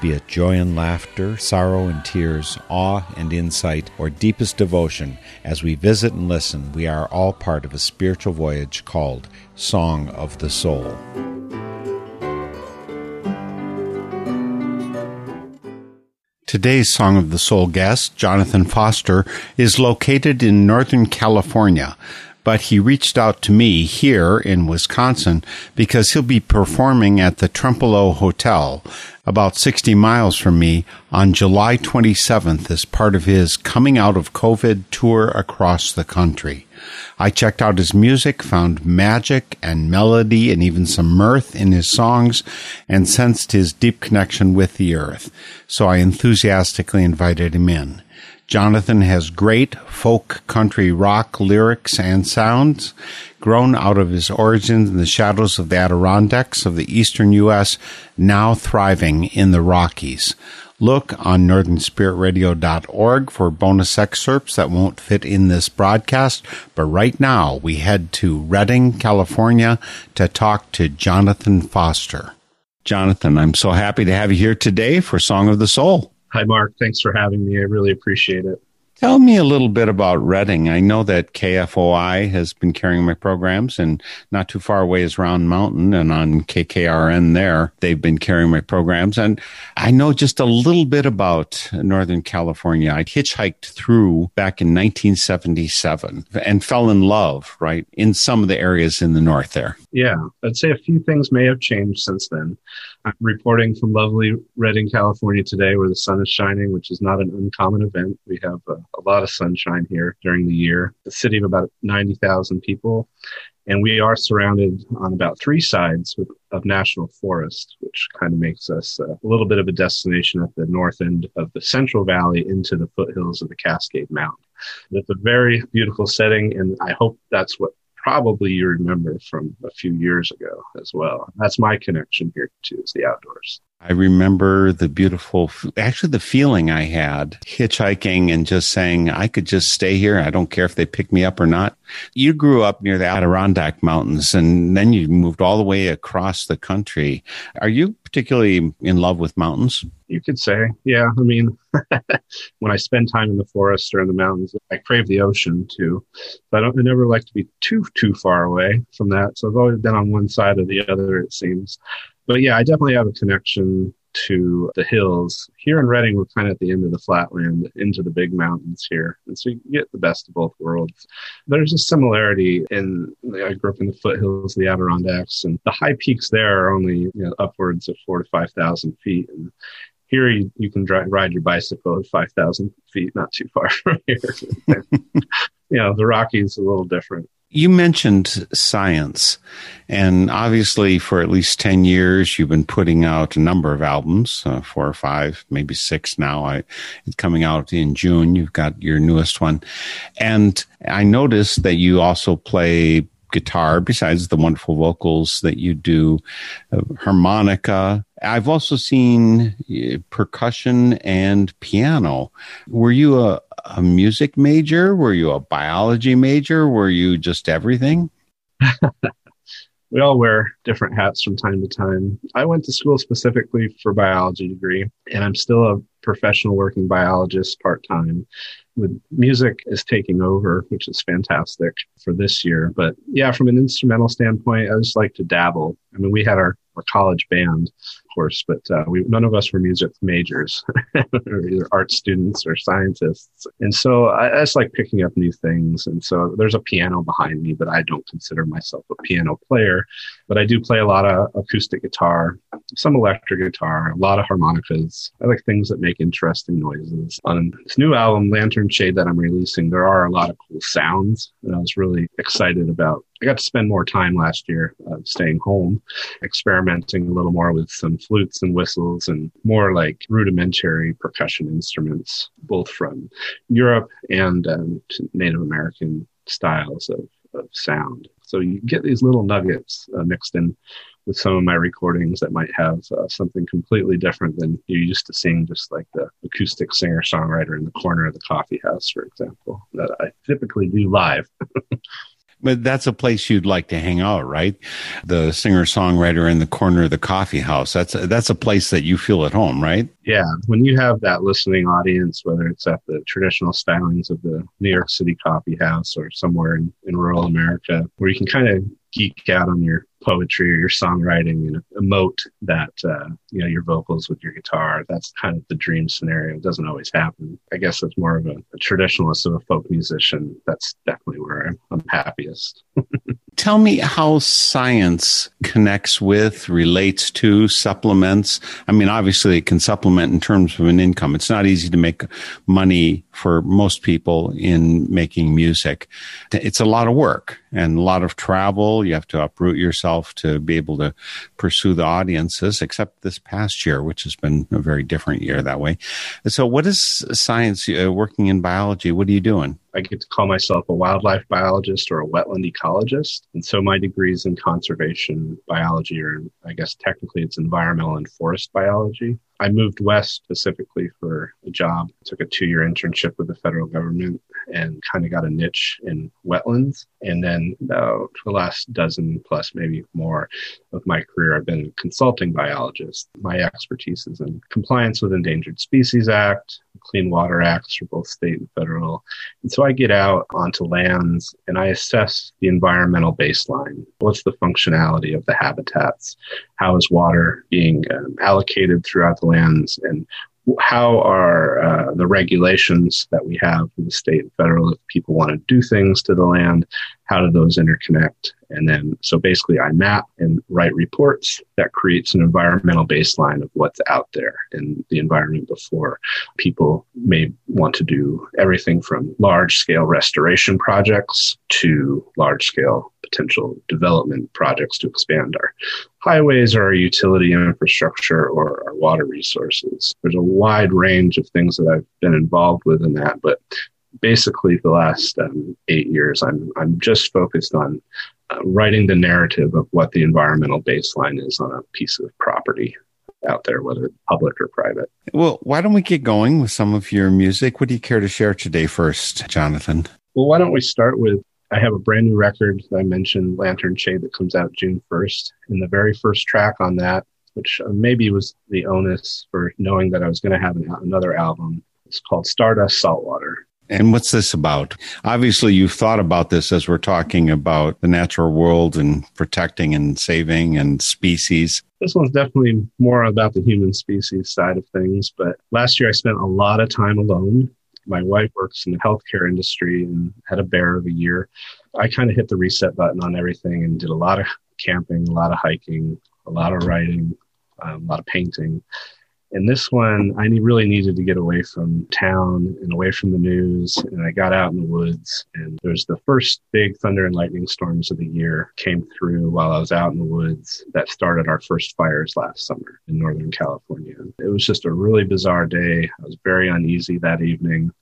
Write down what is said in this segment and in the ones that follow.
Be it joy and laughter, sorrow and tears, awe and insight, or deepest devotion, as we visit and listen, we are all part of a spiritual voyage called Song of the Soul. Today's Song of the Soul guest, Jonathan Foster, is located in Northern California, but he reached out to me here in Wisconsin because he'll be performing at the Trempealeau Hotel, about 60 miles from me, on July 27th as part of his Coming Out of COVID tour across the country. I checked out his music, found magic and melody and even some mirth in his songs, and sensed his deep connection with the earth. So I enthusiastically invited him in. Jonathan has great folk country rock lyrics and sounds, grown out of his origins in the shadows of the Adirondacks of the eastern U.S., now thriving in the Rockies. Look on northernspiritradio.org for bonus excerpts that won't fit in this broadcast, but right now we head to Redding, California to talk to Jonathan Foster. Jonathan, I'm so happy to have you here today for Song of the Soul. Hi, Mark. Thanks for having me. I really appreciate it. Tell me a little bit about Redding. I know that KFOI has been carrying my programs, and not too far away is Round Mountain, and on KKRN there, they've been carrying my programs. And I know just a little bit about Northern California. I hitchhiked through back in 1977 and fell in love, right, in some of the areas in the north there. Yeah, I'd say a few things may have changed since then. I'm reporting from lovely Redding, California today where the sun is shining, which is not an uncommon event. We have a, a lot of sunshine here during the year. The city of about 90,000 people. And we are surrounded on about three sides with, of national forest, which kind of makes us uh, a little bit of a destination at the north end of the Central Valley into the foothills of the Cascade Mountain. It's a very beautiful setting, and I hope that's what probably you remember from a few years ago as well. That's my connection here too, is the outdoors. I remember the beautiful, actually, the feeling I had hitchhiking and just saying, I could just stay here. I don't care if they pick me up or not. You grew up near the Adirondack Mountains and then you moved all the way across the country. Are you particularly in love with mountains? You could say, yeah. I mean, when I spend time in the forest or in the mountains, I crave the ocean too. But I don't, I never like to be too, too far away from that. So I've always been on one side or the other, it seems but yeah, I definitely have a connection to the hills. Here in Redding, we're kind of at the end of the flatland into the big mountains here. And so you get the best of both worlds. There's a similarity in, I grew up in the foothills of the Adirondacks, and the high peaks there are only you know, upwards of four to 5,000 feet. And here you, you can drive, ride your bicycle at 5,000 feet, not too far from here. you know, the Rockies a little different. You mentioned science, and obviously, for at least 10 years, you've been putting out a number of albums, uh, four or five, maybe six now. It's coming out in June. You've got your newest one. And I noticed that you also play guitar besides the wonderful vocals that you do, uh, harmonica. I've also seen uh, percussion and piano. Were you a, a music major? Were you a biology major? Were you just everything? we all wear different hats from time to time. I went to school specifically for biology degree, and I'm still a professional working biologist part time. With music is taking over, which is fantastic for this year. But yeah, from an instrumental standpoint, I just like to dabble. I mean, we had our, our college band course, but uh, we none of us were music majors, or either art students or scientists. And so I, like picking up new things. And so there's a piano behind me, but I don't consider myself a piano player. But I do play a lot of acoustic guitar, some electric guitar, a lot of harmonicas. I like things that make interesting noises. On this new album, Lantern Shade, that I'm releasing, there are a lot of cool sounds, and I was really excited about I got to spend more time last year uh, staying home, experimenting a little more with some flutes and whistles and more like rudimentary percussion instruments, both from Europe and um, Native American styles of, of sound. So you get these little nuggets uh, mixed in with some of my recordings that might have uh, something completely different than you're used to seeing, just like the acoustic singer songwriter in the corner of the coffee house, for example, that I typically do live. But that's a place you'd like to hang out, right? The singer songwriter in the corner of the coffee house. That's a, that's a place that you feel at home, right? Yeah, when you have that listening audience, whether it's at the traditional stylings of the New York City coffee house or somewhere in, in rural America, where you can kind of geek out on your poetry or your songwriting and emote that uh, you know your vocals with your guitar. That's kind of the dream scenario. It doesn't always happen. I guess as more of a, a traditionalist of a folk musician, that's definitely where I'm, I'm happiest. Tell me how science connects with, relates to, supplements. I mean, obviously it can supplement in terms of an income. It's not easy to make money for most people in making music. It's a lot of work and a lot of travel. You have to uproot yourself to be able to pursue the audiences, except this past year, which has been a very different year that way. So what is science uh, working in biology? What are you doing? I get to call myself a wildlife biologist or a wetland ecologist. And so my degrees in conservation biology, or I guess technically it's environmental and forest biology. I moved west specifically for a job. took a two year internship with the federal government and kind of got a niche in wetlands. And then about the last dozen plus, maybe more of my career, I've been a consulting biologist. My expertise is in compliance with Endangered Species Act, Clean Water Acts for both state and federal. And so I get out onto lands and I assess the environmental baseline. What's the functionality of the habitats? How is water being um, allocated throughout the lands? And how are uh, the regulations that we have from the state and federal if people want to do things to the land how do those interconnect and then so basically i map and write reports that creates an environmental baseline of what's out there in the environment before people may want to do everything from large scale restoration projects to large scale potential development projects to expand our highways or our utility infrastructure or our water resources. There's a wide range of things that I've been involved with in that, but basically the last um, eight years, I'm I'm just focused on uh, writing the narrative of what the environmental baseline is on a piece of property out there, whether public or private. Well, why don't we get going with some of your music? What do you care to share today first, Jonathan? Well, why don't we start with I have a brand new record that I mentioned, Lantern Shade, that comes out June 1st. And the very first track on that, which uh, maybe was the onus for knowing that I was going to have an, another album, is called Stardust Saltwater. And what's this about? Obviously, you've thought about this as we're talking about the natural world and protecting and saving and species. This one's definitely more about the human species side of things. But last year, I spent a lot of time alone my wife works in the healthcare industry and had a bear of a year. I kind of hit the reset button on everything and did a lot of camping, a lot of hiking, a lot of writing, um, a lot of painting. And this one, I really needed to get away from town and away from the news. And I got out in the woods, and there's the first big thunder and lightning storms of the year came through while I was out in the woods that started our first fires last summer in Northern California. It was just a really bizarre day. I was very uneasy that evening,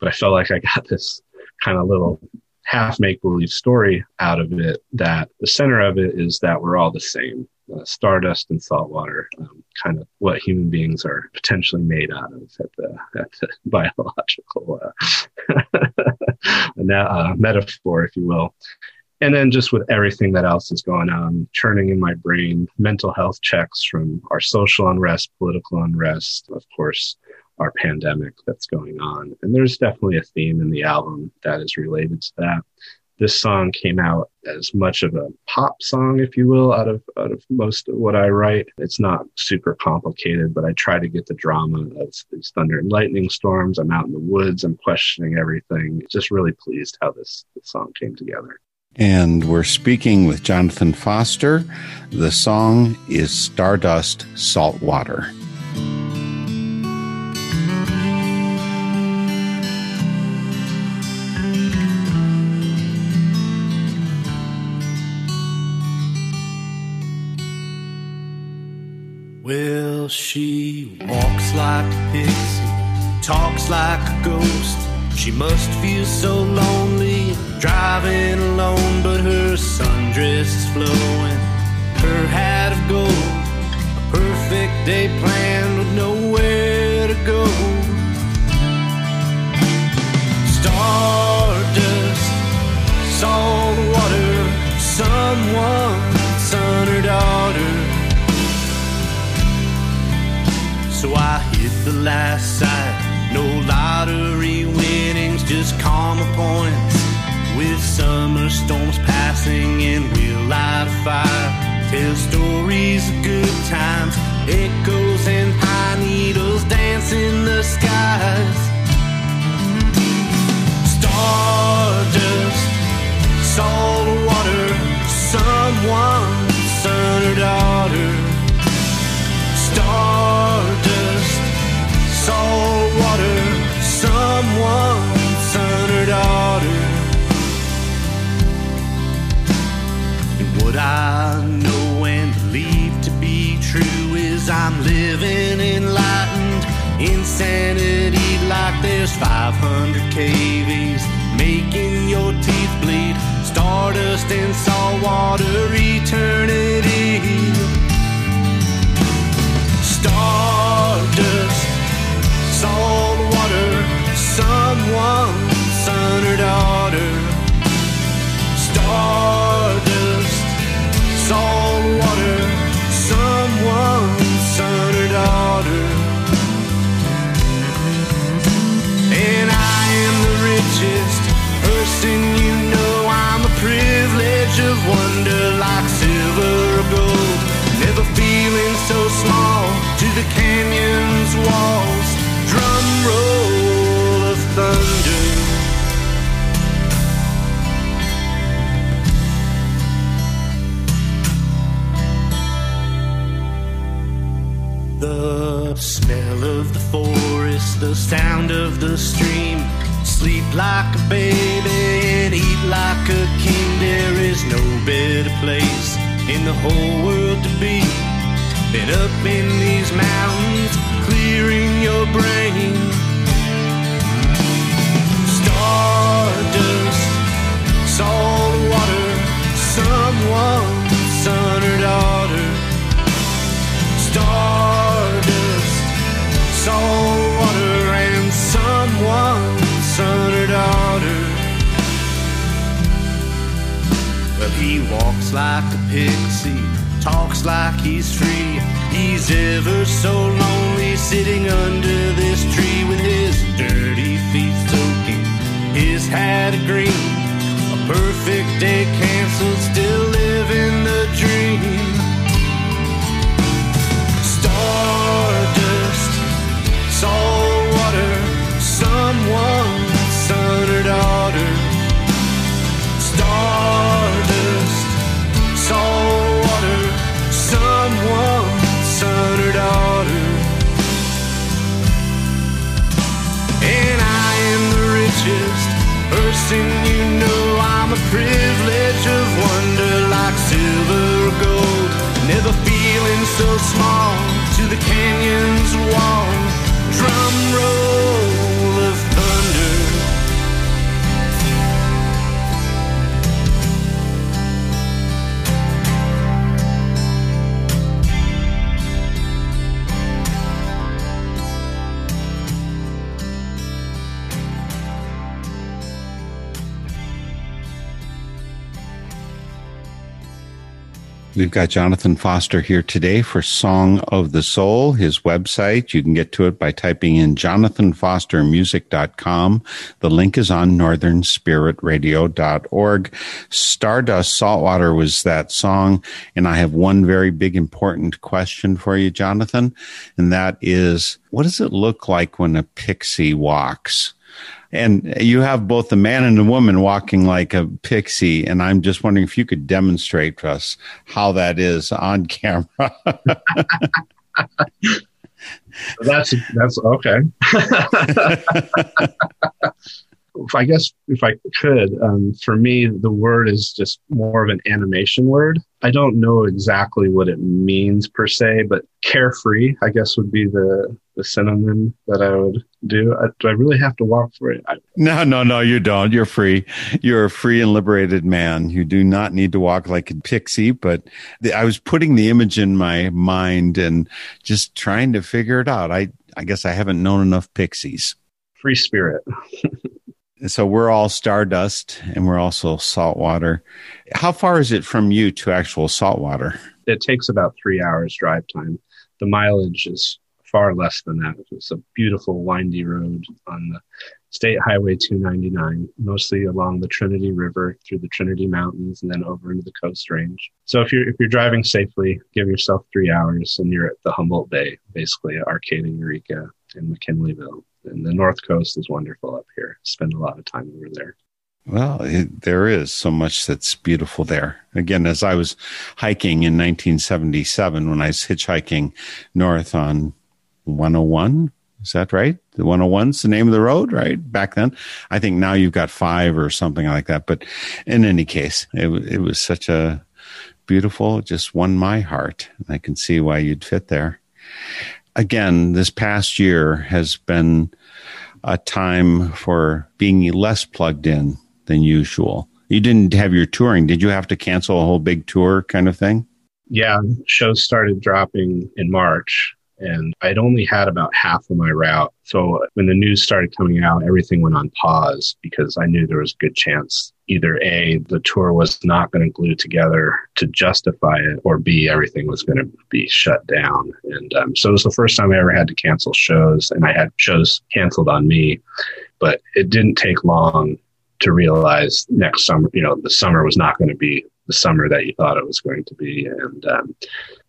but I felt like I got this kind of little half make believe story out of it that the center of it is that we're all the same uh, stardust and salt water, um, kind of what human beings are potentially made out of at the, at the biological uh, uh, metaphor, if you will. And then just with everything that else is going on, churning in my brain, mental health checks from our social unrest, political unrest, of course, our pandemic that's going on. And there's definitely a theme in the album that is related to that this song came out as much of a pop song, if you will, out of out of most of what I write. It's not super complicated, but I try to get the drama of these thunder and lightning storms. I'm out in the woods. I'm questioning everything. Just really pleased how this, this song came together. And we're speaking with Jonathan Foster. The song is Stardust Saltwater. She walks like a pixie, talks like a ghost. She must feel so lonely driving alone, but her sundress is flowing. Her hat of gold, a perfect day planned with nowhere to go. Stardust, salt water, someone, the last side. No lottery winnings, just karma points. With summer storms passing and we'll light a fire. Tell stories of good times, echoes and pine needles dance in the skies. Stardust, salt water, someone, son or daughter. Stardust, salt water, someone, son or daughter. And what I know and believe to be true is I'm living enlightened insanity like there's 500 KVs making your teeth bleed. Stardust and salt water eternity. Stardust, someone, son or daughter. Stardust, salt water, someone, son or daughter. And I am the richest person you know. I'm a privilege of wonder like silver or gold. Never feeling so small to the canyon's walls. Drum roll The smell of the forest, the sound of the stream. Sleep like a baby and eat like a king. There is no better place in the whole world to be than up in these mountains, clearing your brain. Stardust, salt water, someone, son or daughter. Stardust, salt water, and someone, son or daughter. Well, he walks like a pixie, talks like he's free. He's ever so lonely, sitting under this tree with his dirty feet soaking, his hat green. A perfect day canceled, still living the privilege of wonder like silver or gold. Never feeling so small to the canyon's wall. Drum roll We've got Jonathan Foster here today for Song of the Soul, his website. You can get to it by typing in jonathanfostermusic.com. The link is on northernspiritradio.org. Stardust Saltwater was that song. And I have one very big important question for you, Jonathan. And that is, what does it look like when a pixie walks? And you have both the man and the woman walking like a pixie. And I'm just wondering if you could demonstrate to us how that is on camera. That's that's okay. I guess if I could, um, for me, the word is just more of an animation word. I don't know exactly what it means per se, but carefree, I guess, would be the, the synonym that I would do. I, do I really have to walk for it? I, No, no, no, you don't. You're free. You're a free and liberated man. You do not need to walk like a pixie, but the, I was putting the image in my mind and just trying to figure it out. I, I guess I haven't known enough pixies. free spirit. So we're all stardust and we're also saltwater. How far is it from you to actual saltwater? It takes about three hours drive time. The mileage is far less than that. It's a beautiful, windy road on the State Highway 299, mostly along the Trinity River through the Trinity Mountains and then over into the Coast Range. So if you're if you're driving safely, give yourself three hours and you're at the Humboldt Bay, basically Arcata, Eureka, and McKinleyville. And the North Coast is wonderful up here. Spend a lot of time over there. Well, it, there is so much that's beautiful there. Again, as I was hiking in 1977, when I was hitchhiking north on 101, is that right? The 101's the name of the road, right? Back then. I think now you've got five or something like that. But in any case, it, it was such a beautiful, just won my heart. I can see why you'd fit there. Again, this past year has been a time for being less plugged in than usual. You didn't have your touring. Did you have to cancel a whole big tour kind of thing? yeah, shows started dropping in March, and I'd only had about half of my route. So when the news started coming out, everything went on pause because I knew there was a good chance either A, the tour was not going to glue together to justify it, or B, everything was going to be shut down. And um, so it was the first time I ever had to cancel shows, and I had shows canceled on me. But it didn't take long to realize next summer, you know, the summer was not going to be the summer that you thought it was going to be. And um,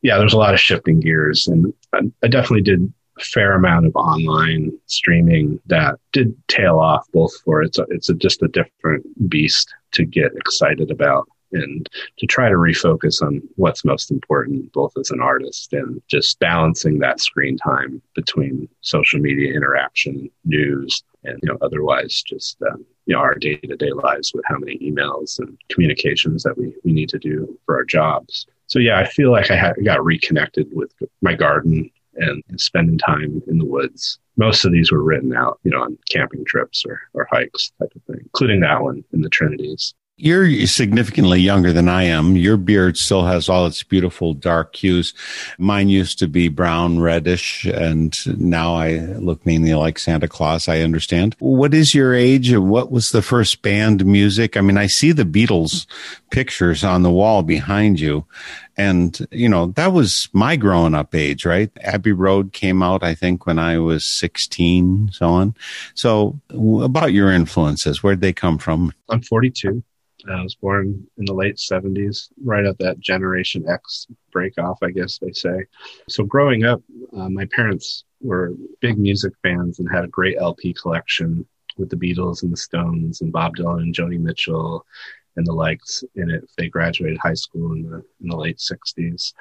yeah, there's a lot of shifting gears, and I, I definitely did fair amount of online streaming that did tail off. Both for it's a, it's a, just a different beast to get excited about. And to try to refocus on what's most important, both as an artist and just balancing that screen time between social media interaction, news, and you know otherwise just um, you know our day to day lives with how many emails and communications that we we need to do for our jobs. So yeah, I feel like I had, got reconnected with my garden and spending time in the woods. Most of these were written out, you know, on camping trips or, or hikes type of thing, including that one in the Trinities. You're significantly younger than I am. Your beard still has all its beautiful dark hues. Mine used to be brown, reddish, and now I look mainly like Santa Claus. I understand. What is your age and what was the first band music? I mean, I see the Beatles pictures on the wall behind you. And, you know, that was my growing up age, right? Abbey Road came out, I think, when I was 16, so on. So about your influences, where'd they come from? I'm 42. I was born in the late 70s, right at that Generation X break off, I guess they say. So, growing up, uh, my parents were big music fans and had a great LP collection with the Beatles and the Stones and Bob Dylan and Joni Mitchell and the likes in it. They graduated high school in the, in the late 60s.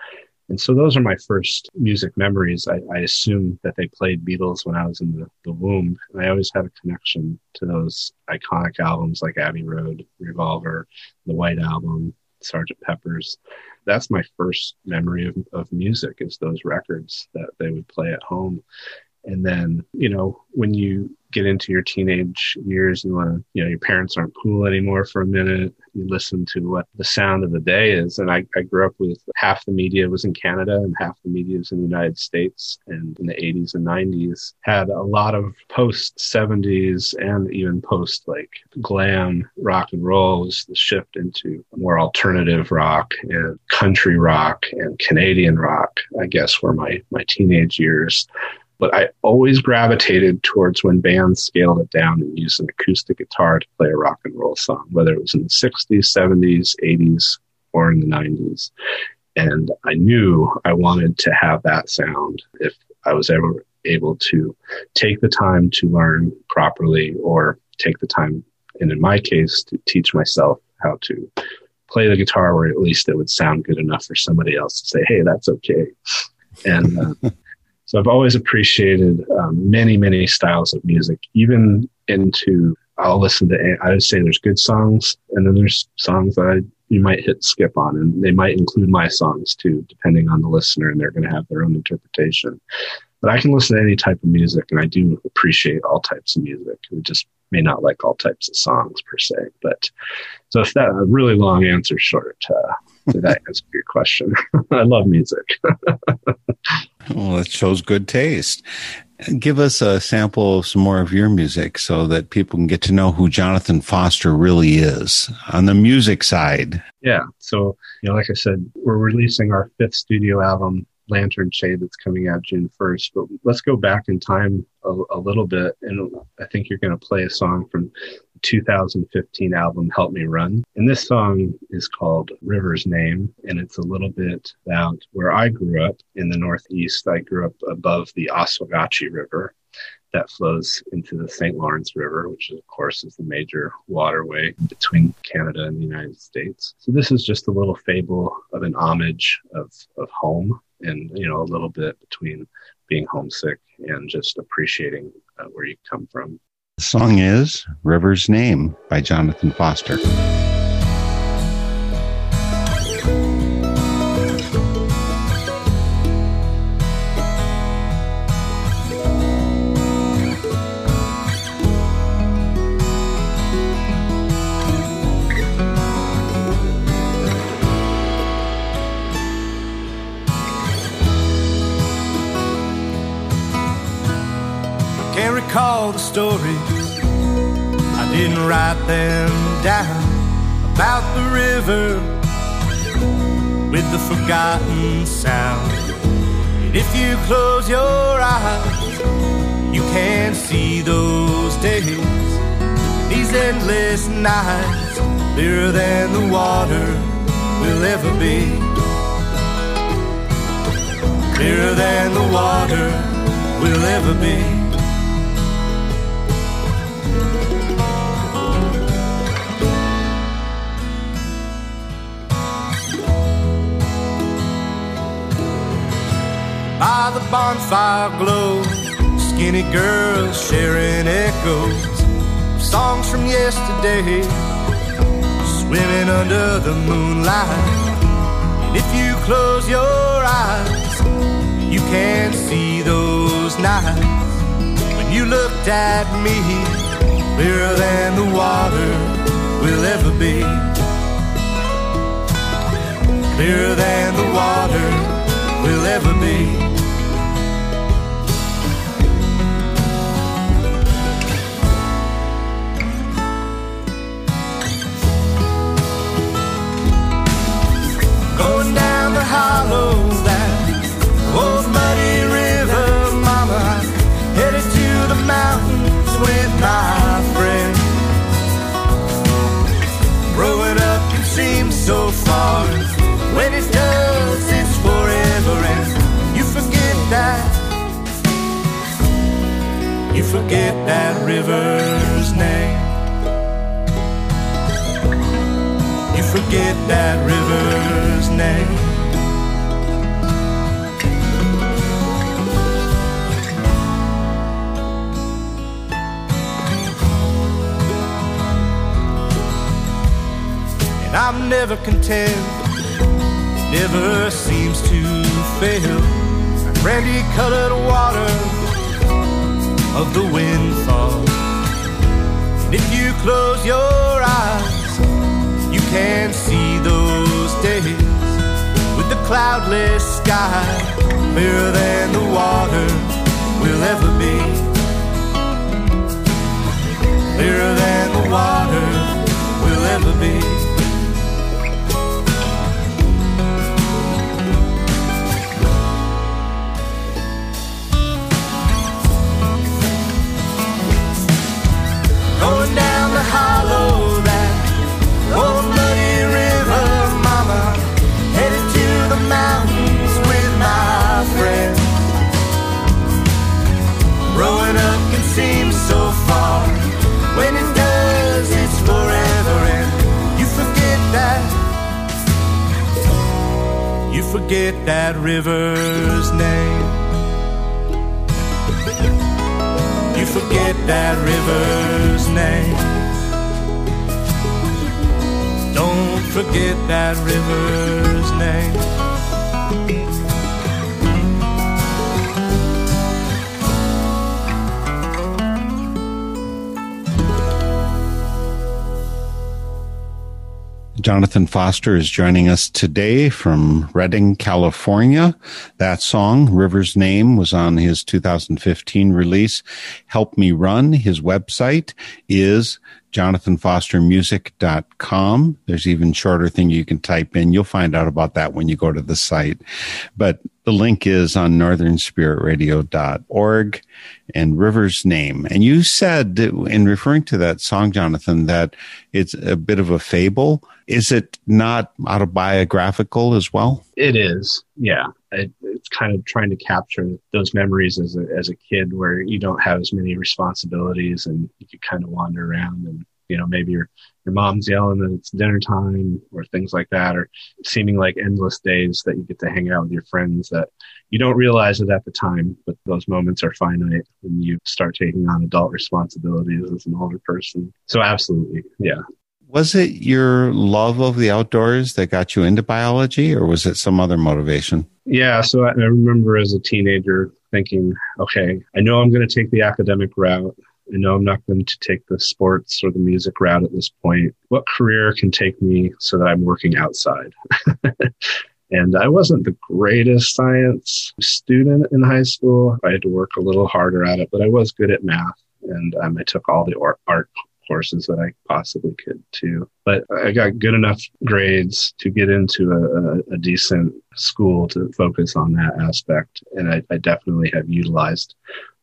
And so those are my first music memories. I, I assume that they played Beatles when I was in the, the womb. And I always had a connection to those iconic albums like Abbey Road, Revolver, the White Album, Sgt. Pepper's. That's my first memory of, of music is those records that they would play at home. And then, you know, when you get into your teenage years, you want to, you know, your parents aren't cool anymore for a minute. You listen to what the sound of the day is. And I, I grew up with half the media was in Canada and half the media was in the United States. And in the 80s and 90s had a lot of post 70s and even post like glam rock and roll was the shift into more alternative rock and country rock and Canadian rock, I guess, were my, my teenage years but I always gravitated towards when bands scaled it down and used an acoustic guitar to play a rock and roll song, whether it was in the 60s, 70s, 80s, or in the 90s. And I knew I wanted to have that sound if I was ever able to take the time to learn properly or take the time, and in my case, to teach myself how to play the guitar where at least it would sound good enough for somebody else to say, hey, that's okay. And uh, so I've always appreciated um, many, many styles of music, even into I'll listen to. I would say there's good songs, and then there's songs that I, you might hit skip on, and they might include my songs too, depending on the listener, and they're going to have their own interpretation. But I can listen to any type of music, and I do appreciate all types of music. We just may not like all types of songs per se. But so if that a really long answer short, uh, did that answer your question? I love music. Well, it shows good taste. Give us a sample of some more of your music so that people can get to know who Jonathan Foster really is on the music side. Yeah. So, you know, like I said, we're releasing our fifth studio album, Lantern Shade, that's coming out June 1st. But let's go back in time a, a little bit. And I think you're going to play a song from 2015 album, Help Me Run. And this song is called River's Name. And it's a little bit about where I grew up in the Northeast. I grew up above the Oswegatchie River that flows into the St. Lawrence River, which of course is the major waterway between Canada and the United States. So this is just a little fable of an homage of, of home and, you know, a little bit between being homesick and just appreciating uh, where you come from. The song is River's Name by Jonathan Foster. River with the forgotten sound. And if you close your eyes, you can see those days, these endless nights, clearer than the water will ever be. Clearer than the water will ever be. By the bonfire glow. Skinny girls sharing echoes of songs from yesterday, swimming under the moonlight. And if you close your eyes, you can see those nights when you looked at me, clearer than the water will ever be. Clearer than the water ever be. Going down the hollow that old muddy river, mama, headed to the mountains with my friend. Growing up can seem so far. Forget that river's name. You forget that river's name. And I'm never content, never seems to fail. Brandy colored water of the windfall. And if you close your eyes, you can see those days with the cloudless sky, clearer than the water will ever be. Clearer than the water will ever be. river's name. You forget that river's name. Don't forget that river. Jonathan Foster is joining us today from Redding, California. That song, River's Name, was on his 2015 release, Help Me Run. His website is jonathanfostermusic.com. There's even shorter thing you can type in. You'll find out about that when you go to the site. But the link is on northernspiritradio.org and River's Name. And you said in referring to that song, Jonathan, that it's a bit of a fable. Is it not autobiographical as well? It is, yeah. It, it's kind of trying to capture those memories as a, as a kid where you don't have as many responsibilities and you kind of wander around and, you know, maybe your, your mom's yelling that it's dinner time or things like that, or seeming like endless days that you get to hang out with your friends that you don't realize it at the time, but those moments are finite when you start taking on adult responsibilities as an older person. So absolutely. Yeah. Was it your love of the outdoors that got you into biology, or was it some other motivation? Yeah, so I I remember as a teenager thinking, okay, I know I'm going to take the academic route. I know I'm not going to take the sports or the music route at this point. What career can take me so that I'm working outside? and I wasn't the greatest science student in high school. I had to work a little harder at it, but I was good at math. And um, I took all the art courses that I possibly could too. But I got good enough grades to get into a, a, a decent school to focus on that aspect. And I, I definitely have utilized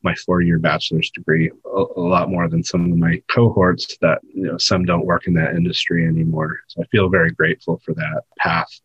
my four year bachelor's degree a, a lot more than some of my cohorts that, you know, some don't work in that industry anymore. So I feel very grateful for that path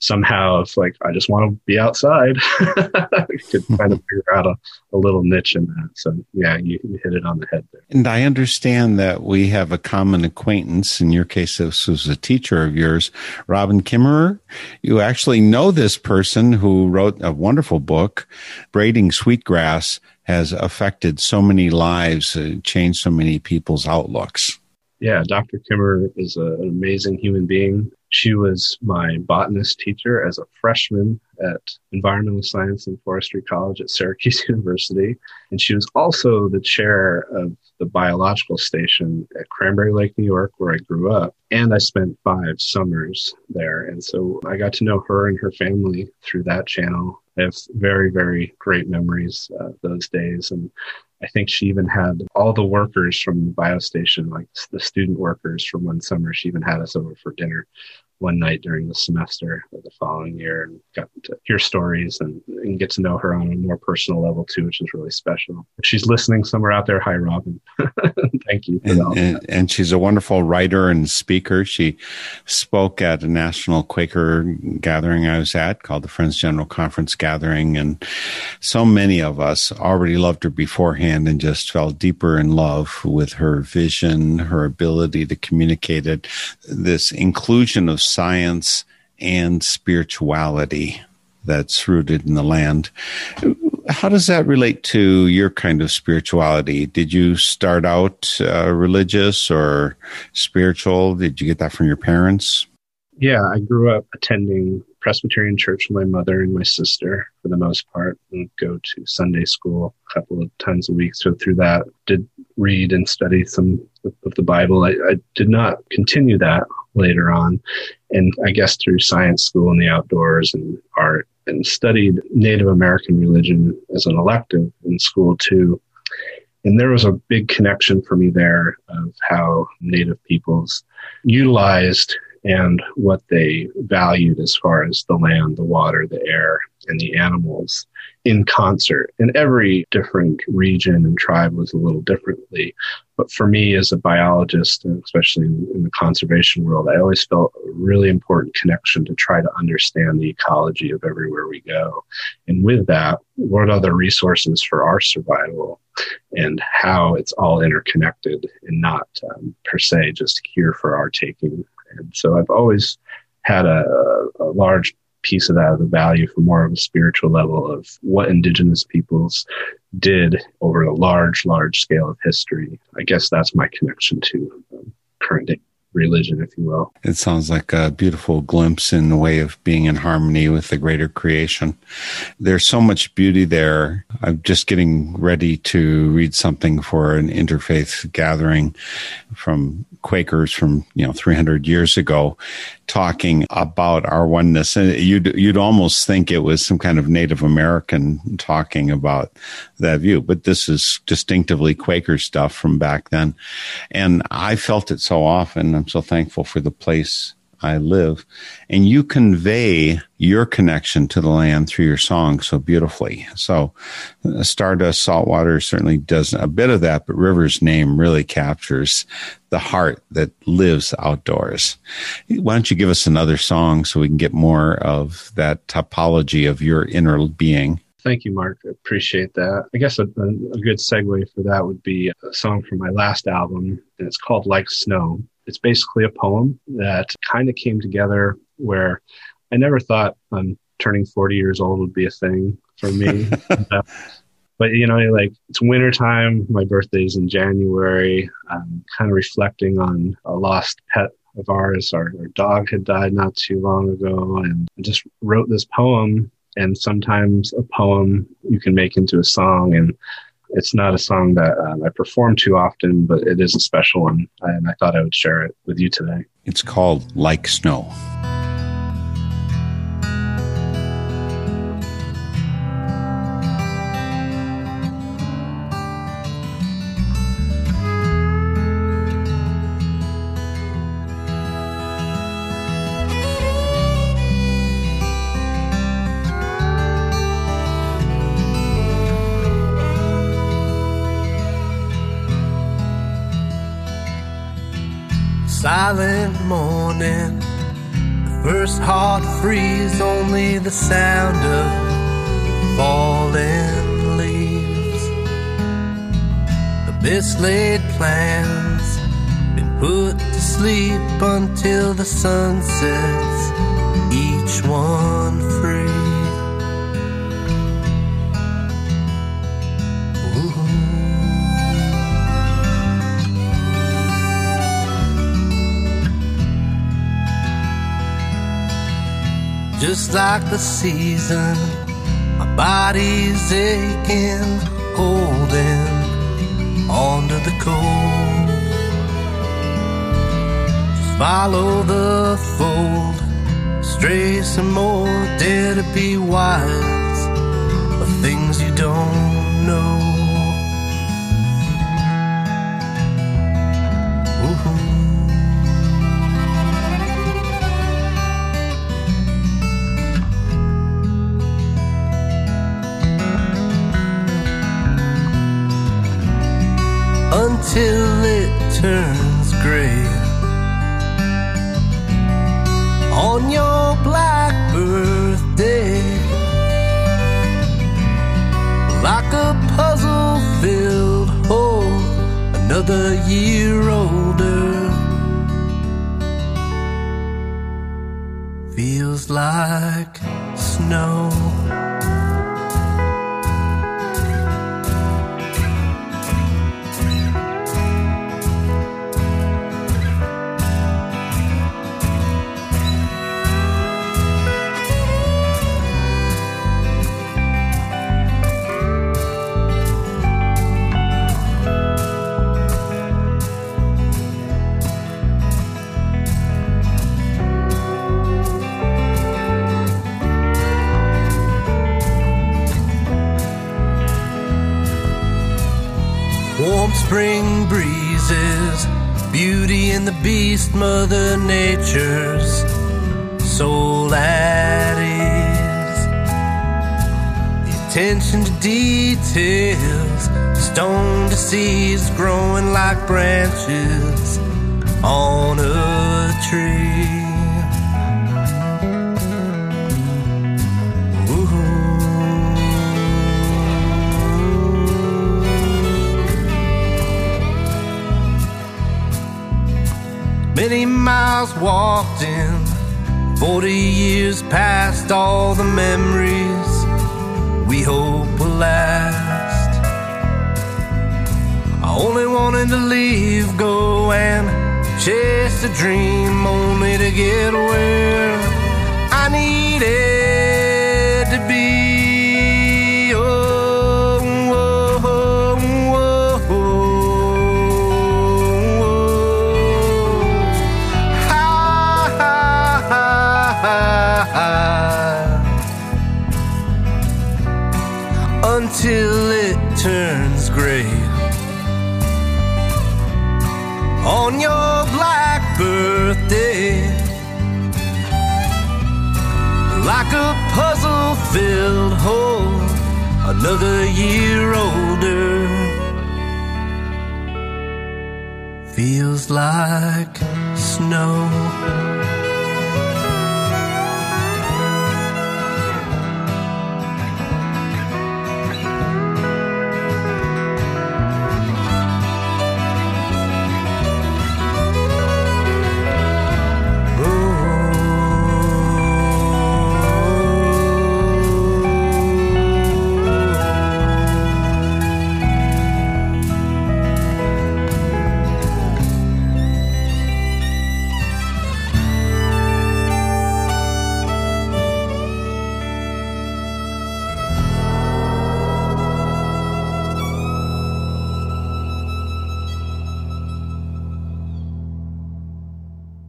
somehow if like I just want to be outside, I could kind of figure out a, a little niche in that. So yeah, you, you hit it on the head there. And I understand that we have a common acquaintance. In your case, this was a teacher of yours, Robin Kimmerer. You actually know this person who wrote a wonderful book, Braiding Sweetgrass has affected so many lives, uh, changed so many people's outlooks. Yeah, Dr. Kimmerer is a, an amazing human being. She was my botanist teacher as a freshman at Environmental Science and Forestry College at Syracuse University. And she was also the chair of the biological station at Cranberry Lake, New York, where I grew up. And I spent five summers there. And so I got to know her and her family through that channel. I have very, very great memories uh, those days. And I think she even had all the workers from the biostation, like the student workers from one summer. She even had us over for dinner one night during the semester of the following year and got to hear stories and, and get to know her on a more personal level too, which is really special. If she's listening somewhere out there, hi, Robin. Thank you. For And, and, and she's a wonderful writer and speaker. She spoke at a national Quaker gathering I was at called the Friends General Conference Gathering. And so many of us already loved her beforehand and just fell deeper in love with her vision, her ability to communicate it, this inclusion of science and spirituality that's rooted in the land. How does that relate to your kind of spirituality? Did you start out uh, religious or spiritual? Did you get that from your parents? Yeah, I grew up attending Presbyterian church with my mother and my sister for the most part, and go to Sunday school a couple of times a week. So through that, did read and study some of the Bible. I, I did not continue that later on, and I guess through science school and the outdoors and art, and studied Native American religion as an elective in school too. And there was a big connection for me there of how Native peoples utilized and what they valued as far as the land, the water, the air, and the animals in concert. And every different region and tribe was a little differently. But for me, as a biologist, especially in, in the conservation world, I always felt a really important connection to try to understand the ecology of everywhere we go. And with that, what are the resources for our survival and how it's all interconnected and not um, per se just here for our taking. And so I've always had a, a large piece of that of the value for more of a spiritual level of what indigenous peoples did over a large, large scale of history. I guess that's my connection to um, current day. Religion, if you will. It sounds like a beautiful glimpse in the way of being in harmony with the greater creation. There's so much beauty there. I'm just getting ready to read something for an interfaith gathering from Quakers from, you know, 300 years ago talking about our oneness. And you'd, you'd almost think it was some kind of Native American talking about that view, but this is distinctively Quaker stuff from back then. And I felt it so often. I'm so thankful for the place I live. And you convey your connection to the land through your song so beautifully. So uh, Stardust Saltwater certainly does a bit of that, but River's name really captures the heart that lives outdoors. Why don't you give us another song so we can get more of that topology of your inner being? Thank you, Mark. Appreciate that. I guess a, a good segue for that would be a song from my last album, and it's called Like Snow. It's basically a poem that kind of came together where I never thought um, turning 40 years old would be a thing for me. uh, but you know, like it's wintertime. My birthday's in January. I'm kind of reflecting on a lost pet of ours. Our, our dog had died not too long ago, and I just wrote this poem. And sometimes a poem you can make into a song, and it's not a song that um, I perform too often, but it is a special one, and I thought I would share it with you today. It's called Like Snow. Freeze, only the sound of falling leaves. The best plans been put to sleep until the sun sets, each one just like the season. My body's aching, holding on to the cold. Just follow the fold, stray some more, dare to be wise of things you don't know. Branches on a tree. Many miles walked in, 40 years past all the memories we hope will last. Only wanted to leave, go and chased a dream only to get where I needed another year older. Feels like snow.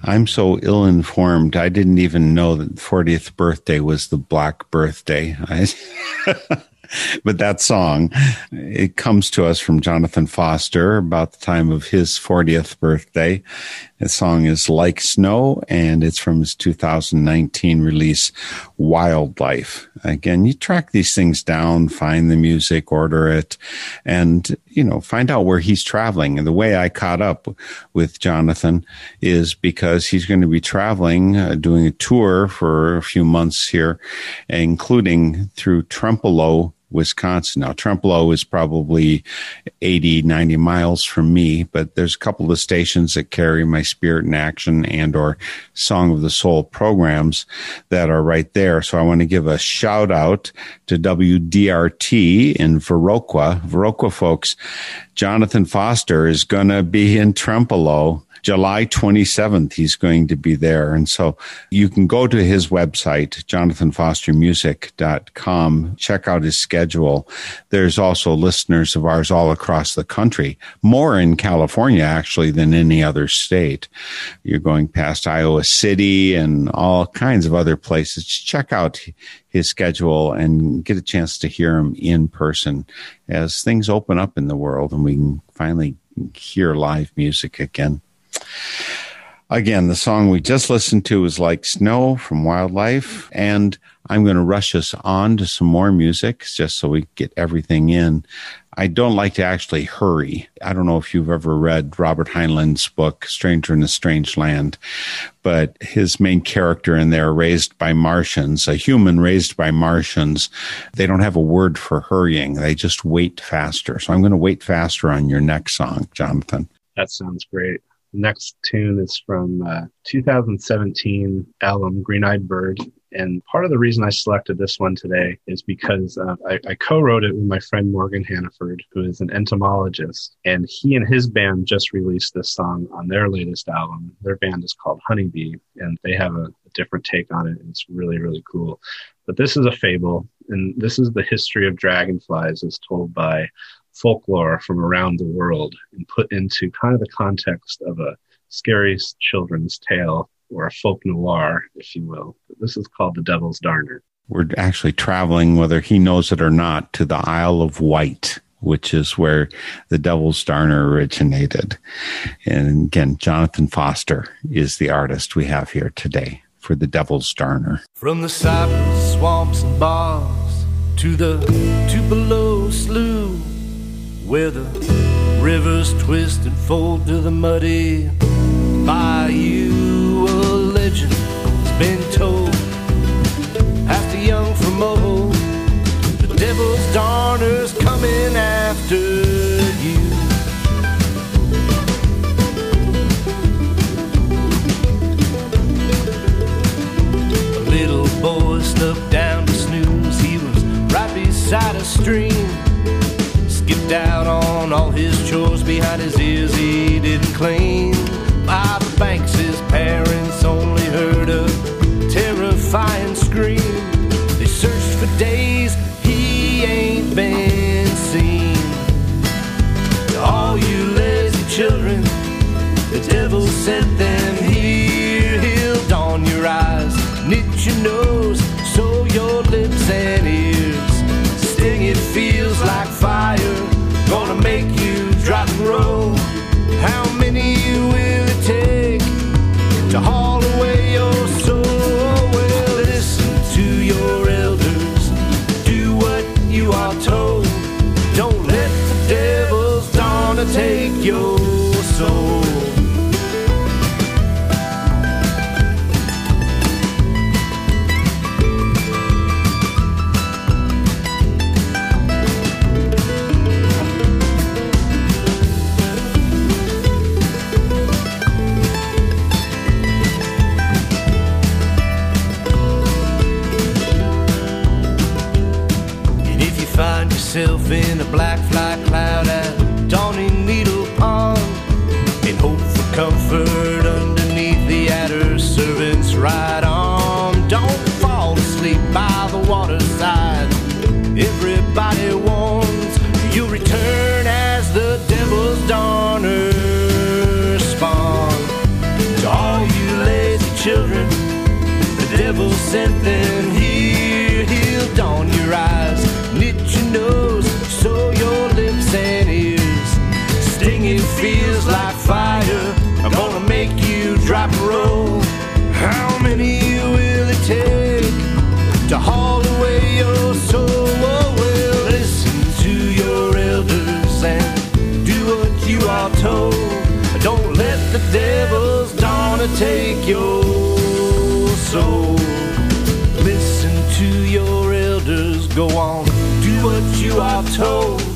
I'm so ill informed. I didn't even know that 40th birthday was the black birthday. I, but that song, it comes to us from Jonathan Foster about the time of his 40th birthday. The song is Like Snow and it's from his 2019 release, Wildlife. Again, you track these things down, find the music, order it, and, you know, find out where he's traveling. And the way I caught up with Jonathan is because he's going to be traveling, uh, doing a tour for a few months here, including through Trempealeau, Wisconsin. Now, Trempealeau is probably 80, 90 miles from me, but there's a couple of stations that carry my Spirit in Action and or Song of the Soul programs that are right there. So I want to give a shout out to WDRT in Viroqua. Viroqua folks, Jonathan Foster is going to be in Trempealeau July 27th, he's going to be there. And so you can go to his website, jonathanfostermusic.com, check out his schedule. There's also listeners of ours all across the country, more in California actually than any other state. You're going past Iowa City and all kinds of other places. Check out his schedule and get a chance to hear him in person as things open up in the world and we can finally hear live music again. Again, the song we just listened to is Like Snow from Wildlife. And I'm going to rush us on to some more music just so we get everything in. I don't like to actually hurry. I don't know if you've ever read Robert Heinlein's book, Stranger in a Strange Land, but his main character in there, raised by Martians, a human raised by Martians, they don't have a word for hurrying. They just wait faster. So I'm going to wait faster on your next song, Jonathan. That sounds great. Next tune is from uh, 2017 album Green Eyed Bird. And part of the reason I selected this one today is because uh, I, I co-wrote it with my friend Morgan Hannaford, who is an entomologist, and he and his band just released this song on their latest album. Their band is called Honeybee, and they have a, a different take on it. It's really, really cool. But this is a fable, and this is the history of dragonflies as told by folklore from around the world and put into kind of the context of a scary children's tale or a folk noir, if you will. This is called The Devil's Darner. We're actually traveling, whether he knows it or not, to the Isle of Wight, which is where the Devil's Darner originated. And again, Jonathan Foster is the artist we have here today for the Devil's Darner. From the cypress swamps and bogs to the Tupelo slough, where the rivers twist and fold to the muddy bayou. A legend's been told, too young for mold. The devil's darner's coming after you. A little boy slipped down to snooze. He was right beside a stream. Skipped out on all his chores behind his ears he didn't clean. By the Banks, his parents only heard a terrifying scream. They searched for days, he ain't been seen. All you lazy children, the devil sent sent them here. He'll dawn your eyes, knit your nose, sew your lips and ears. Stinging feels like fire. I'm gonna make you drop and roll. How many will it take to haul away your soul? Oh, well, listen to your elders and do what you are told. Don't let the devil's dawn take your soul. Go on, do what you are told.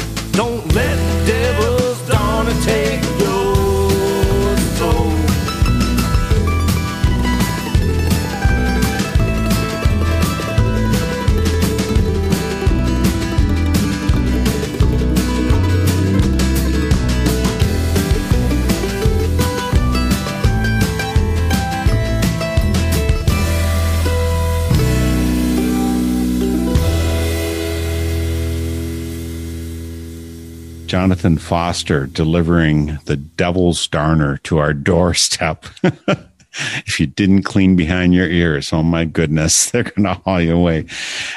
Jonathan Foster delivering the devil's darner to our doorstep. if you didn't clean behind your ears, oh my goodness, they're going to haul you away.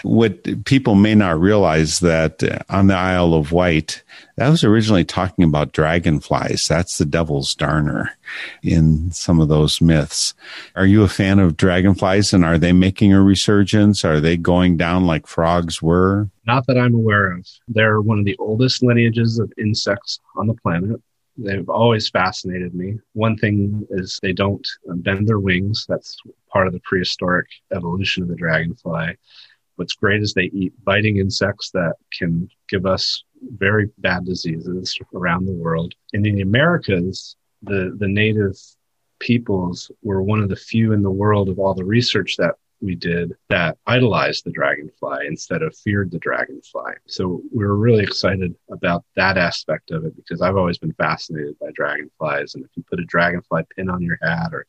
What people may not realize that uh, on the Isle of Wight, that was originally talking about dragonflies. That's the devil's darner in some of those myths. Are you a fan of dragonflies and are they making a resurgence? Are they going down like frogs were? Not that I'm aware of. They're one of the oldest lineages of insects on the planet. They've always fascinated me. One thing is they don't bend their wings. That's part of the prehistoric evolution of the dragonfly. What's great is they eat biting insects that can give us very bad diseases around the world. And in the Americas, the, the native peoples were one of the few in the world of all the research that we did that idolized the dragonfly instead of feared the dragonfly. So we were really excited about that aspect of it because I've always been fascinated by dragonflies. And if you put a dragonfly pin on your hat or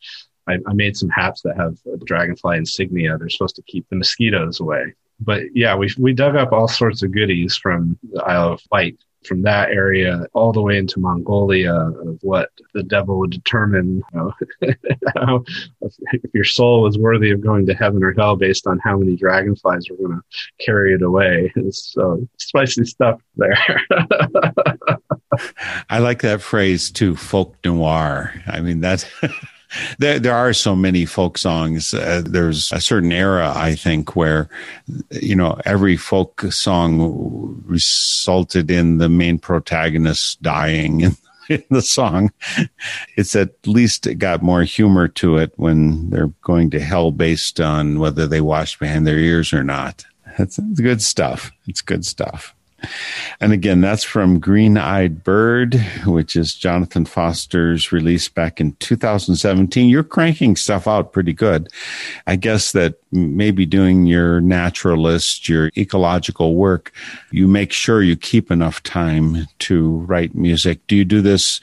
I, I made some hats that have a dragonfly insignia. They're supposed to keep the mosquitoes away. But yeah, we we dug up all sorts of goodies from the Isle of Wight, from that area all the way into Mongolia of what the devil would determine you know, how, if your soul was worthy of going to heaven or hell based on how many dragonflies were going to carry it away. So spicy stuff there. I like that phrase too, folk noir. I mean, that's. There, there are so many folk songs. Uh, there's a certain era, I think, where, you know, every folk song resulted in the main protagonist dying in, in the song. It's at least it got more humor to it when they're going to hell based on whether they wash behind their ears or not. That's it's good stuff. It's good stuff. And again, that's from Green Eyed Bird, which is Jonathan Foster's release back in 2017. You're cranking stuff out pretty good. I guess that maybe doing your naturalist, your ecological work, you make sure you keep enough time to write music. Do you do this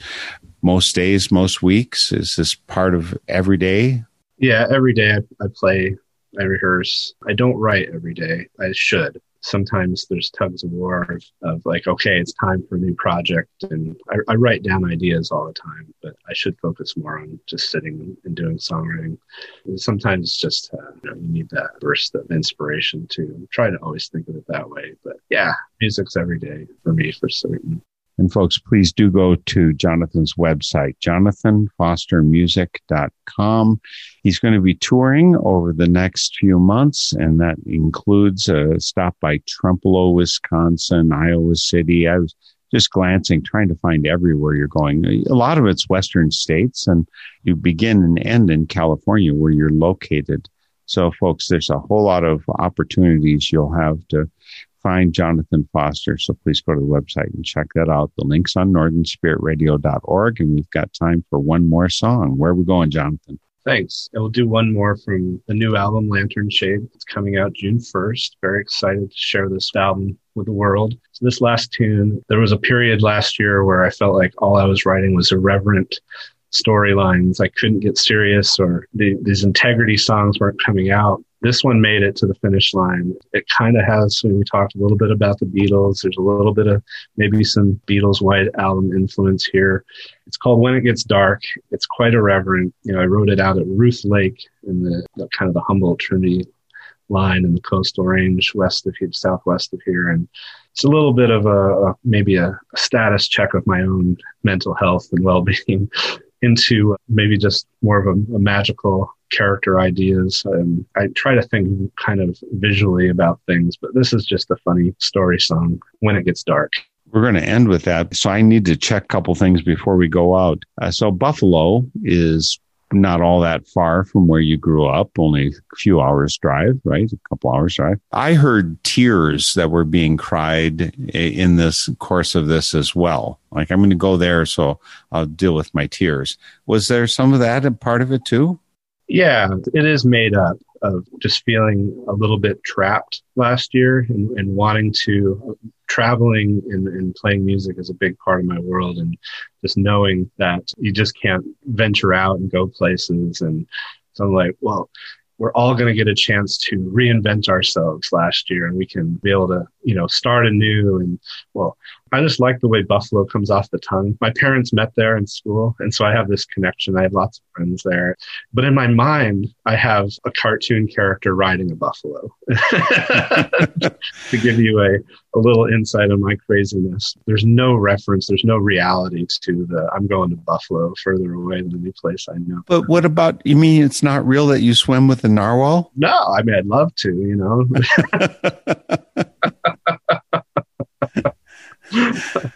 most days, most weeks? Is this part of every day? Yeah, every day I, I play, I rehearse. I don't write every day. I should. Sometimes there's tugs of war of, of like, okay, it's time for a new project. And I, I write down ideas all the time, but I should focus more on just sitting and doing songwriting. And sometimes just, uh, you, know, you need that burst of inspiration to try to always think of it that way. But yeah, music's every day for me for certain. And folks, please do go to Jonathan's website, jonathanfostermusic.com. He's going to be touring over the next few months, and that includes a stop by Trempealeau, Wisconsin, Iowa City. I was just glancing, trying to find everywhere you're going. A lot of it's Western states, and you begin and end in California where you're located. So, folks, there's a whole lot of opportunities you'll have to find Jonathan Foster. So please go to the website and check that out. The link's on northernspiritradio.org. And we've got time for one more song. Where are we going, Jonathan? Thanks. I will do one more from the new album, Lantern Shade. It's coming out June 1st. Very excited to share this album with the world. So this last tune, there was a period last year where I felt like all I was writing was irreverent storylines. I couldn't get serious or the, these integrity songs weren't coming out. This one made it to the finish line. It kind of has, we talked a little bit about the Beatles, there's a little bit of maybe some Beatles White Album influence here. It's called When It Gets Dark. It's quite irreverent. You know, I wrote it out at Ruth Lake in the, the kind of the Humboldt Trinity line in the coastal range west of here, southwest of here. And it's a little bit of a, a maybe a, a status check of my own mental health and well-being into maybe just more of a, a magical character ideas. Um, I try to think kind of visually about things, but this is just a funny story song when it gets dark. We're going to end with that. So I need to check a couple things before we go out. Uh, so Buffalo is not all that far from where you grew up, only a few hours drive, right? A couple hours drive. I heard tears that were being cried in this course of this as well. Like, I'm going to go there, so I'll deal with my tears. Was there some of that a part of it too? Yeah, it is made up of just feeling a little bit trapped last year and, and wanting to uh, traveling and, and, playing music is a big part of my world and just knowing that you just can't venture out and go places and so I'm like, well, we're all going to get a chance to reinvent ourselves last year and we can be able to, you know, start anew. And well, I just like the way Buffalo comes off the tongue. My parents met there in school. And so I have this connection. I have lots of friends there. But in my mind, I have a cartoon character riding a buffalo to give you a, a little insight on my craziness. There's no reference, there's no reality to the I'm going to Buffalo further away than any place I know. But what about, you mean it's not real that you swim with a narwhal? No, I mean, I'd love to, you know.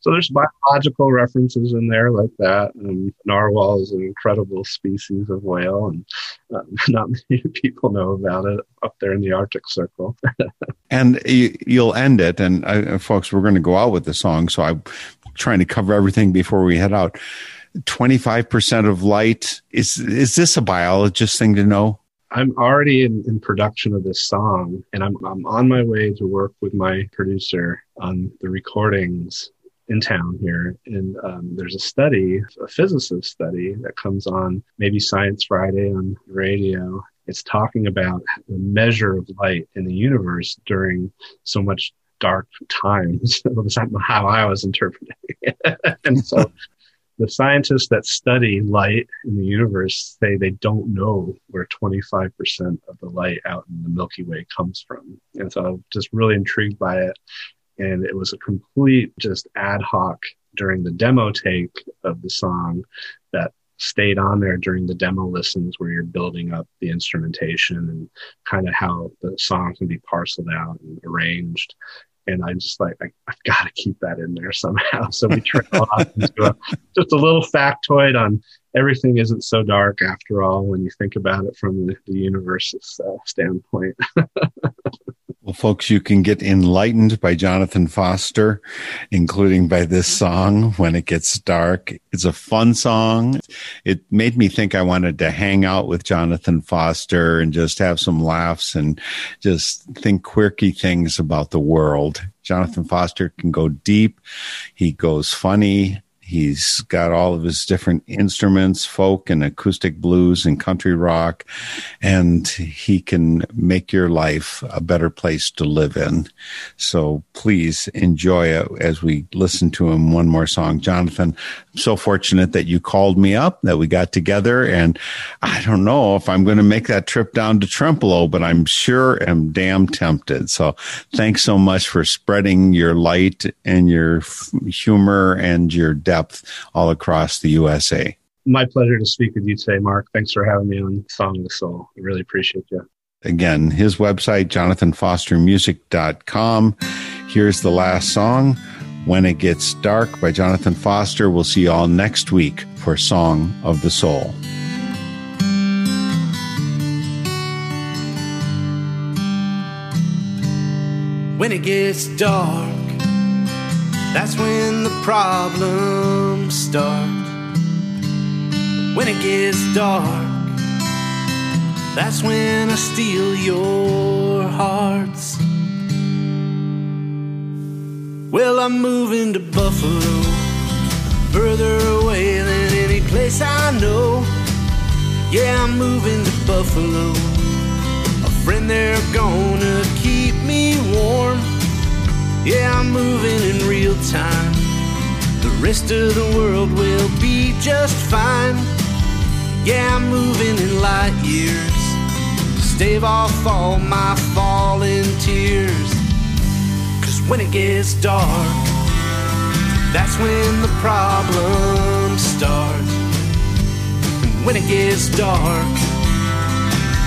so there's biological references in there like that. Um, narwhal is an incredible species of whale, and uh, not many people know about it up there in the Arctic Circle. and you, will end it, and uh, folks, we're going to go out with the song, so I'm trying to cover everything before we head out. 25% of light is is this a biologist thing to know I'm already in, in production of this song, and I'm I'm on my way to work with my producer on the recordings in town here. And um, there's a study, a physicist study that comes on maybe Science Friday on radio. It's talking about the measure of light in the universe during so much dark times. That's how I was interpreting it. and so the scientists that study light in the universe say they don't know where 25% of the light out in the Milky Way comes from. And so I'm just really intrigued by it. And it was a complete just ad hoc during the demo take of the song that stayed on there during the demo listens where you're building up the instrumentation and kind of how the song can be parceled out and arranged and I just like I, have got to keep that in there somehow. So we trail off into a, just a little factoid on everything isn't so dark after all when you think about it from the, universe's uh, standpoint. well, folks, you can get enlightened by Jonathan Foster, including by this song, When It Gets Dark. It's a fun song. It made me think I wanted to hang out with Jonathan Foster and just have some laughs and just think quirky things about the world. Jonathan Foster can go deep. He goes funny He's got all of his different instruments, folk and acoustic blues and country rock, and he can make your life a better place to live in. So please enjoy it as we listen to him one more song. Jonathan, I'm so fortunate that you called me up, that we got together, and I don't know if I'm going to make that trip down to Trempealeau, but I'm sure am damn tempted. So thanks so much for spreading your light and your humor and your depth all across the USA. My pleasure to speak with you today, Mark. Thanks for having me on Song of the Soul. I really appreciate you. Again, his website, jonathanfostermusic.com. Here's the last song, When It Gets Dark by Jonathan Foster. We'll see you all next week for Song of the Soul. When it gets dark, that's when the problems start. When it gets dark, that's when I steal your hearts. Well, I'm moving to Buffalo, further away than any place I know. Yeah, I'm moving to Buffalo. A friend there gonna keep me warm. Yeah, I'm moving in real time. The rest of the world will be just fine. Yeah, I'm moving in light years. Stave off all my falling tears. Cause when it gets dark, that's when the problems start. And when it gets dark,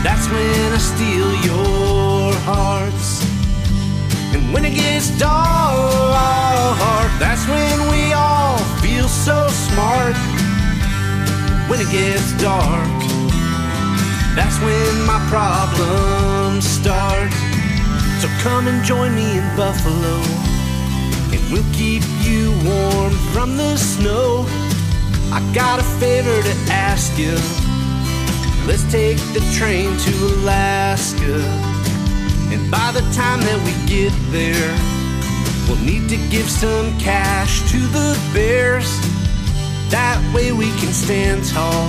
that's when I steal your hearts. And when it gets dark, that's when we all feel so smart. When it gets dark, that's when my problems start. So come and join me in Buffalo, and we'll keep you warm from the snow. I got a favor to ask you. Let's take the train to Alaska. And by the time that we get there, we'll need to give some cash to the bears. That way we can stand tall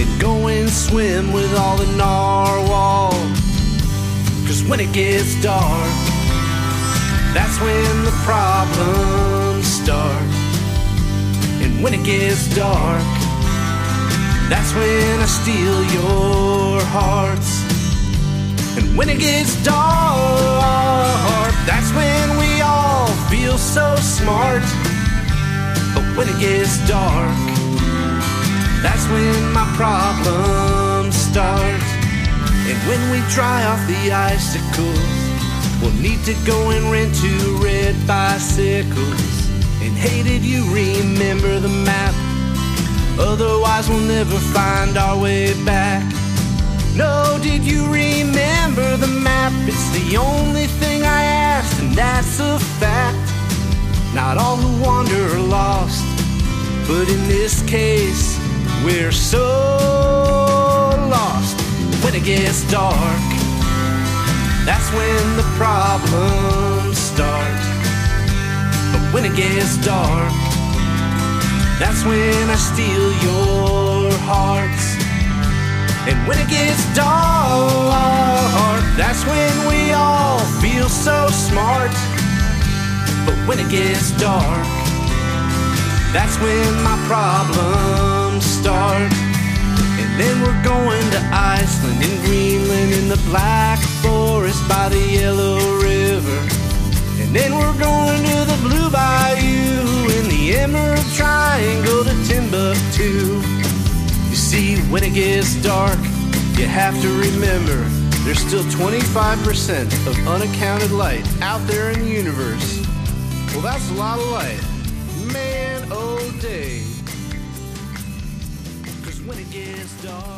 and go and swim with all the narwhal. Cause when it gets dark, that's when the problems start. And when it gets dark, that's when I steal your hearts. And when it gets dark, that's when we all feel so smart. But when it gets dark, that's when my problems start. And when we dry off the icicles, we'll need to go and rent two red bicycles. And hey, did you remember the map? Otherwise, we'll never find our way back. No, did you remember the map? It's the only thing I asked, and that's a fact. Not all who wander are lost, but in this case, we're so lost. When it gets dark, that's when the problems start. But when it gets dark, that's when I steal your hearts. And when it gets dark, that's when we all feel so smart. But when it gets dark, that's when my problems start. And then we're going to Iceland and Greenland in the Black Forest by the Yellow River. And then we're going to the Blue Bayou in the Emerald Triangle to Timbuktu. See, when it gets dark, you have to remember there's still 25% of unaccounted light out there in the universe. Well, that's a lot of light. Man, oh day. Cause when it gets dark,